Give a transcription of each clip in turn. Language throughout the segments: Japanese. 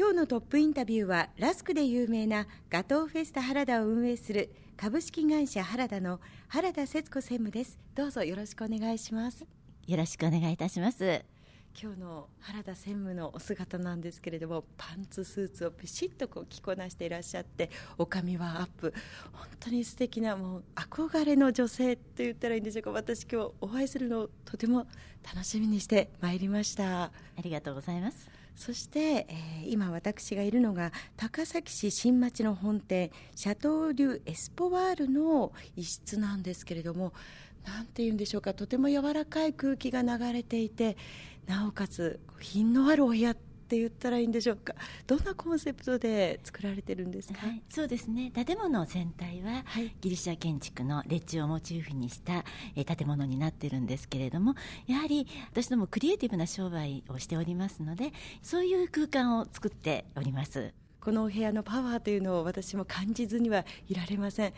今日のトップインタビューはラスクで有名なガトーフェスタ原田を運営する株式会社原田の原田節子専務です。どうぞよろしくお願いします。よろしくお願いいたします。今日の原田専務のお姿なんですけれどもパンツスーツをピシッとこう着こなしていらっしゃってお髪はアップ。本当に素敵なもう憧れの女性って言ったらいいんでしょうか。私今日お会いするのをとても楽しみにしてまいりました。ありがとうございますそして、えー、今私がいるのが高崎市新町の本店シャトー・リュ・エスポワールの一室なんですけれどもなんて言うんでしょうかとても柔らかい空気が流れていてなおかつ品のあるお部屋って言ったらいいんでしょうか？どんなコンセプトで作られてるんですか、はい、そうですね。建物全体は、ギリシャ建築の列地をモチーフにした、え建物になってるんですけれどもやはり私どもクリエイティブな商売をしておりますのでそういう空間を作っております。このお部屋のパワーというのを私も感じずにはいられません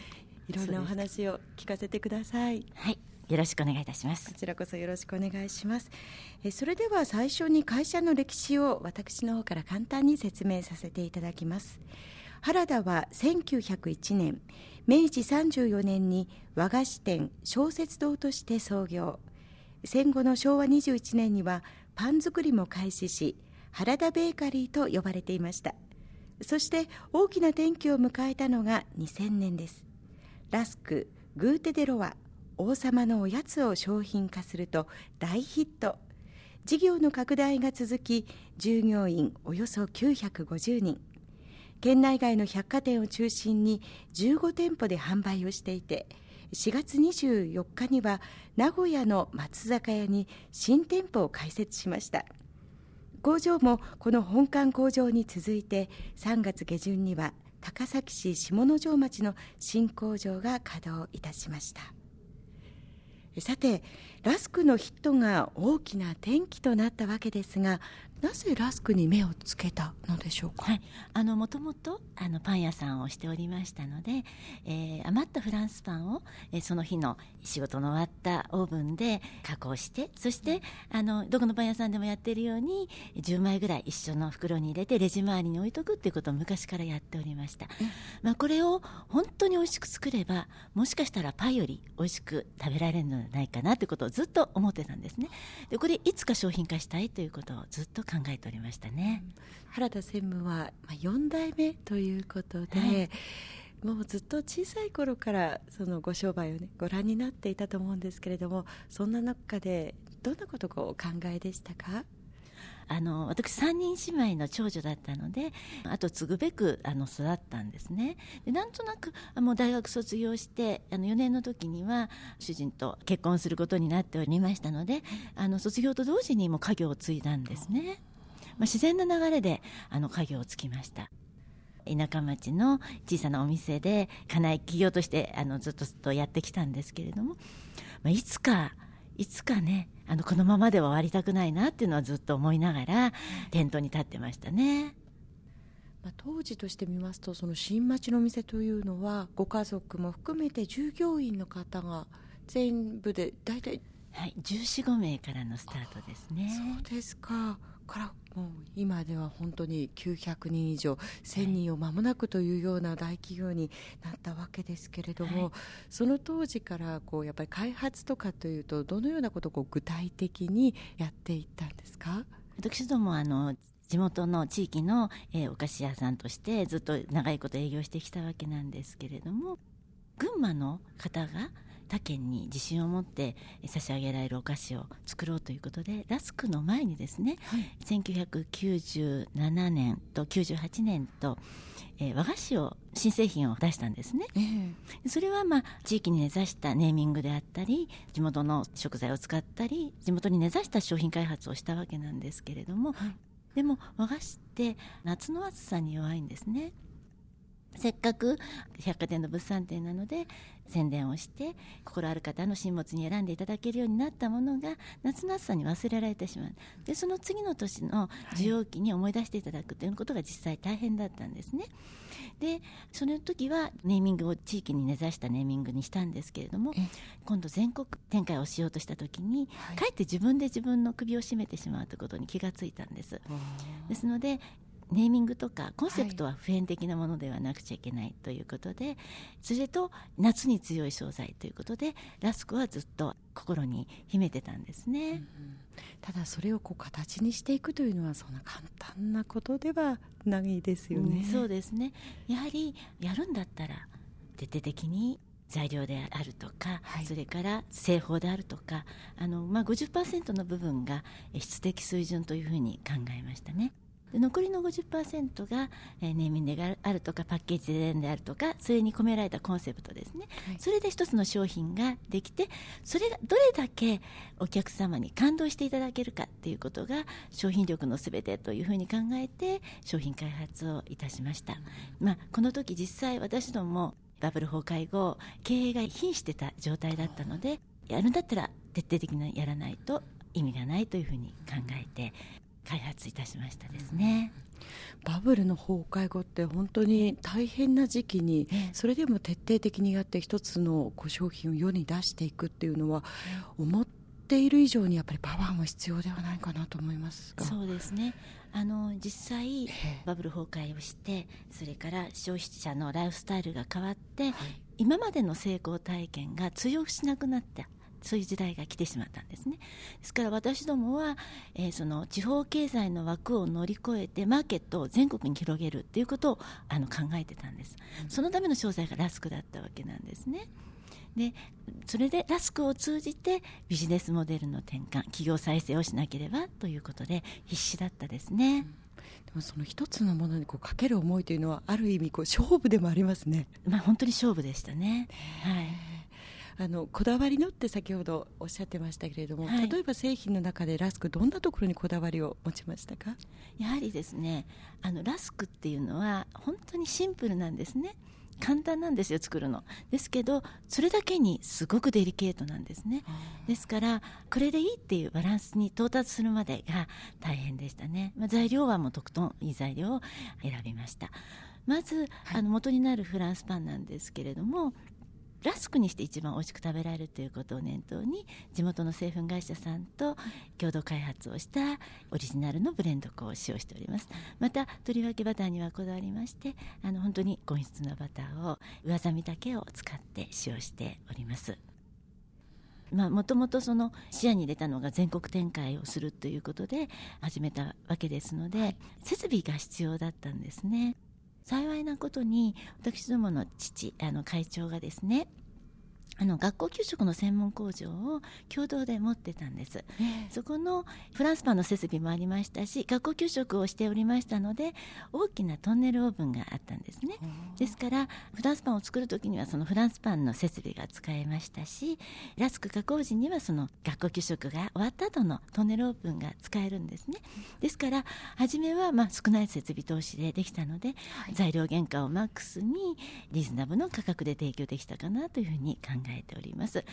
いろんなお話を聞かせてくださいはいよろしくお願いいたします。こちらこそよろしくお願いします。えそれでは最初に会社の歴史を私の方から簡単に説明させていただきます。原田は1901年明治34年に和菓子店小説堂として創業。戦後の昭和21年にはパン作りも開始し原田ベーカリーと呼ばれていました。そして大きな転機を迎えたのが2000年です。ラスクグーテ・デ・ロワ。王様のおやつを商品化すると大ヒット。事業の拡大が続き従業員およそ950人。県内外の百貨店を中心に15店舗で販売をしていて4月24日には名古屋の松坂屋に新店舗を開設しました。工場もこの本館工場に続いて3月下旬には高崎市下野城町の新工場が稼働いたしました。さてラスクのヒットが大きな転機となったわけですがなぜラスクに目をつけたのでしょうか、はい、あのもともとあのパン屋さんをしておりましたので、えー、余ったフランスパンを、えー、その日の仕事の終わったオーブンで加工してそしてあのどこのパン屋さんでもやっているように10枚ぐらい一緒の袋に入れてレジ周りに置いとくっていうことを昔からやっておりました、まあ、これを本当に美味しく作ればもしかしたらパイより美味しく食べられるのではないかなということをずっと思ってたんですね。でこれいつか商品化したいということをずっと考えておりましたね、原田専務は、まあ、4代目ということで、はい、もうずっと小さい頃からそのご商売をねご覧になっていたと思うんですけれどもそんな中でどんなことをお考えでしたか？あの私3人姉妹の長女だったのであと継ぐべくあの育ったんですね。でなんとなくもう大学卒業してあの4年の時には主人と結婚することになっておりましたのであの卒業と同時にも家業を継いだんですね、まあ、自然な流れであの家業を継ぎました。田舎町の小さなお店で家内企業としてあのずっとずっとやってきたんですけれども、まあ、いつかいつかねあのこのままでは終わりたくないなっていうのはずっと思いながら店頭に立ってましたね。まあ、当時として見ますとその新町の店というのはご家族も含めて従業員の方が全部で大体はい1415名からのスタートですね。そうですか。からもう今では本当に900人以上1000人を間もなくというような大企業になったわけですけれども、はい、その当時からこうやっぱり開発とかというとどのようなことをこう具体的にやっていったんですか？私どもあの地元の地域の、えー、お菓子屋さんとしてずっと長いこと営業してきたわけなんですけれども群馬の方が他県に自信を持って差し上げられるお菓子を作ろうということでラスクの前にですね、はい、1997年と98年と、えー、和菓子を新製品を出したんですね、えー、それは、まあ、地域に根ざしたネーミングであったり地元の食材を使ったり地元に根ざした商品開発をしたわけなんですけれども、はい、でも和菓子って夏の暑さに弱いんですねせっかく百貨店の物産展なので宣伝をして心ある方の進物に選んでいただけるようになったものが夏の暑さに忘れられてしまう。でその次の年の需要期に思い出していただくということが実際大変だったんですね。でその時はネーミングを地域に根ざしたネーミングにしたんですけれども今度全国展開をしようとした時に、はい、かえって自分で自分の首を絞めてしまうということに気がついたんです。ですのでネーミングとかコンセプトは普遍的なものではなくちゃいけないということで、はい、それと夏に強い商材ということでラスクはずっと心に秘めてたんですね、うん、ただそれをこう形にしていくというのはそんな簡単なことではないですよね、うん、そうですね。やはりやるんだったら徹底的に材料であるとか、はい、それから製法であるとかあの、まあ、50%の部分が質的水準というふうに考えましたね。で残りの50%が、えー、ネーミングであるとかパッケージであるとかそれに込められたコンセプトですね、はい、それで一つの商品ができてそれがどれだけお客様に感動していただけるかっていうことが商品力のすべてというふうに考えて商品開発をいたしました、まあ、この時実際私どもバブル崩壊後経営が瀕してた状態だったのでやるんだったら徹底的にやらないと意味がないというふうに考えて開発いたしましたですね。バブルの崩壊後って本当に大変な時期に、それでも徹底的にやって一つの商品を世に出していくっていうのは、思っている以上にやっぱりパワーも必要ではないかなと思いますそうですね。あの実際バブル崩壊をしてそれから消費者のライフスタイルが変わって、はい、今までの成功体験が通用しなくなったそういう時代が来てしまったんですねですから私どもは、えー、その地方経済の枠を乗り越えてマーケットを全国に広げるっていうことをあの考えてたんです、そのための商材がラスクだったわけなんですねでそれでラスクを通じてビジネスモデルの転換企業再生をしなければということで必死だったですね、うんでもその一つのものにこうかける思いというのはある意味こう勝負でもありますね。まあ本当に勝負でしたね。はい。あのこだわりのって先ほどおっしゃってましたけれども、はい、例えば製品の中でラスクどんなところにこだわりを持ちましたか？やはりですねあのラスクっていうのは本当にシンプルなんですね。簡単なんですよ作るの。ですけどそれだけにすごくデリケートなんですね。ですからこれでいいっていうバランスに到達するまでが大変でしたね、まあ、材料はもうとことんいい材料を選びました。まず、はい、あの元になるフランスパンなんですけれどもラスクにして一番美味しく食べられるということを念頭に地元の製粉会社さんと共同開発をしたオリジナルのブレンド粉を使用しております。またとりわけバターにはこだわりましてあの本当に高質なバターを上ざみ竹を使って使用しております。もともとその視野に入れたのが全国展開をするということで始めたわけですので、はい、設備が必要だったんですね。幸いなことに私どもの父あの会長がですねあの学校給食の専門工場を共同で持ってたんです、そこのフランスパンの設備もありましたし学校給食をしておりましたので大きなトンネルオーブンがあったんですね。ですからフランスパンを作る時にはそのフランスパンの設備が使えましたしラスク加工時にはその学校給食が終わった後のトンネルオーブンが使えるんですね。ですから初めはまあ少ない設備投資でできたので、はい、材料原価をマックスにリーズナブルの価格で提供できたかなというふうに考えております。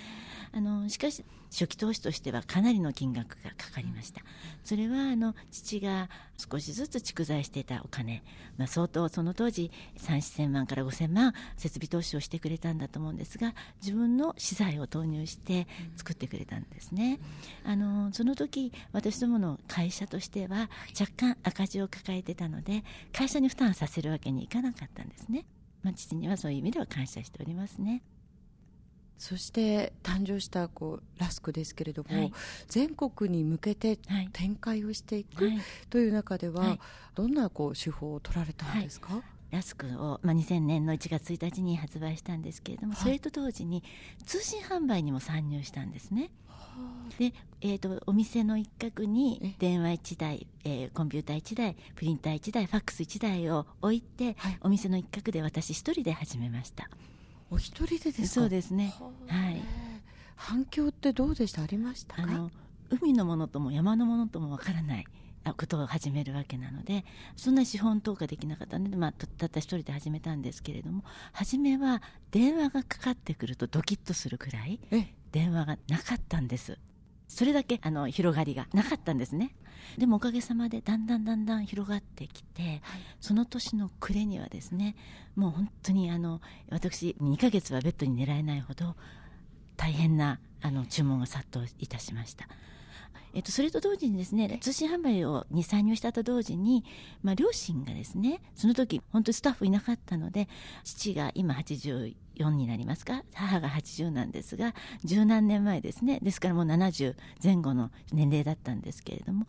あのしかし初期投資としてはかなりの金額がかかりました。それはあの父が少しずつ蓄財していたお金、まあ、相当その当時3 4 0 0 0万から5000万設備投資をしてくれたんだと思うんですが自分の資材を投入して作ってくれたんですね。あのその時私どもの会社としては若干赤字を抱えてたので会社に負担させるわけにいかなかったんですね、まあ、父にはそういう意味では感謝しておりますね。そして誕生したこうラスクですけれども、はい、全国に向けて展開をしていくという中では、はい、どんなこう手法を取られたんですか、ラスクを、まあ、2000年の1月1日に発売したんですけれども、それと同時に通信販売にも参入したんですね。で、えーと、お店の一角に電話1台、えー、コンピューター1台プリンター1台ファックス1台を置いて、はい、お店の一角で私一人で始めました。お一人でですか？そうですね。はい。反響ってどうでした？ありましたあの海のものとも山のものともわからないことを始めるわけなのでそんな資本投下できなかったので、まあ、たった一人で始めたんですけれども初めは電話がかかってくるとドキッとするくらい電話がなかったんですそれだけあの広がりがなかったんですね。でもおかげさまでだんだんだんだん広がってきて、はい、その年の暮れにはですねもう本当にあの私2ヶ月はベッドに寝られないほど大変なあの注文が殺到いたしました。えっと、それと同時にですね通信販売をに参入したと同時に、まあ、両親がですねその時本当にスタッフいなかったので父が今84になりますか？母が80なんですが十何年前ですね。ですからもう70前後の年齢だったんですけれども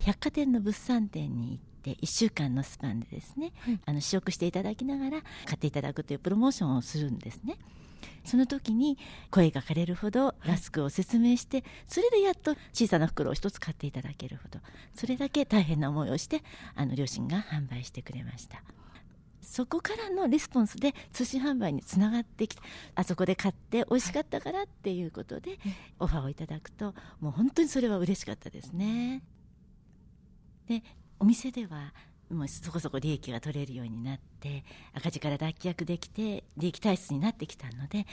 百貨店の物産展に行って1週間のスパンでですね、はい、あの試食していただきながら買っていただくというプロモーションをするんですね。その時に声が枯れるほどラスクを説明して、それでやっと小さな袋を一つ買っていただけるほどそれだけ大変な思いをしてあの両親が販売してくれました。そこからのレスポンスで通信販売につながってきてあそこで買って美味しかったからっていうことでオファーをいただくともう本当にそれは嬉しかったですね。でお店ではもうそこそこ利益が取れるようになって赤字から脱却できて利益体質になってきたので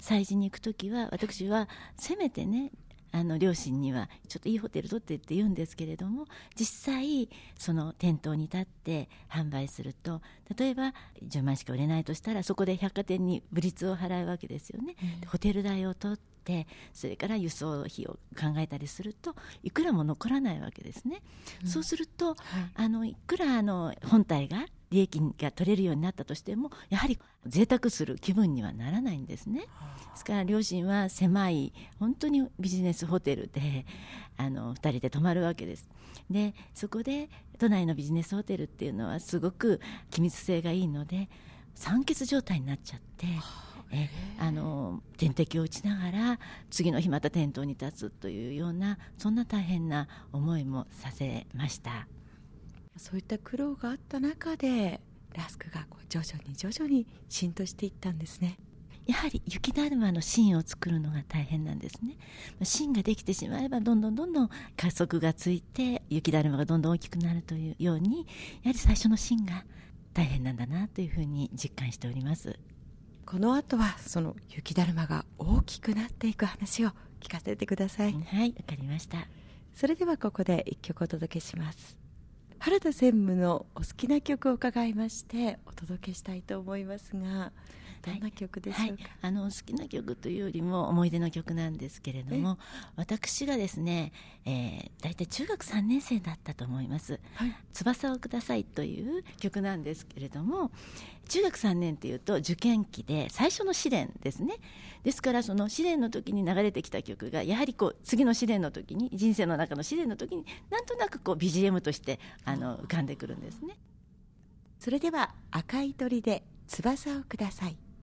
催事に行く時は私はせめてねあの両親にはちょっといいホテル取ってって言うんですけれども実際その店頭に立って販売すると例えば10万しか売れないとしたらそこで百貨店にブリツを払うわけですよね、うん、ホテル代を取ってそれから輸送費を考えたりするといくらも残らないわけですね、うん、そうすると、はい、あのいくらあの本体が利益が取れるようになったとしてもやはり贅沢する気分にはならないんですね。ですから両親は狭い本当にビジネスホテルであの2人で泊まるわけです。でそこで都内のビジネスホテルっていうのはすごく機密性がいいので酸欠状態になっちゃって。えあの点滴を打ちながら次の日また店頭に立つというようなそんな大変な思いもさせました。そういった苦労があった中でラスクがこう徐々に徐々に浸透していったんですね。やはり雪だるまの芯を作るのが大変なんですね。芯ができてしまえばどんどんどんどん加速がついて雪だるまがどんどん大きくなるというようにやはり最初の芯が大変なんだなというふうに実感しておりますこの後はその雪だるまが大きくなっていく話を聞かせてください。はいわかりました。それではここで一曲お届けします。原田専務のお好きな曲を伺いましてお届けしたいと思いますがどんな曲でしょうか、はい。はい、あの好きな曲というよりも思い出の曲なんですけれども私がですね、えー、大体中学3年生だったと思います「はい、翼をください」という曲なんですけれども中学3年っていうと受験期で最初の試練ですね。ですからその試練の時に流れてきた曲がやはりこう次の試練の時に人生の中の試練の時になんとなくこう BGM としてあの浮かんでくるんですね。それでは赤い鳥で翼をください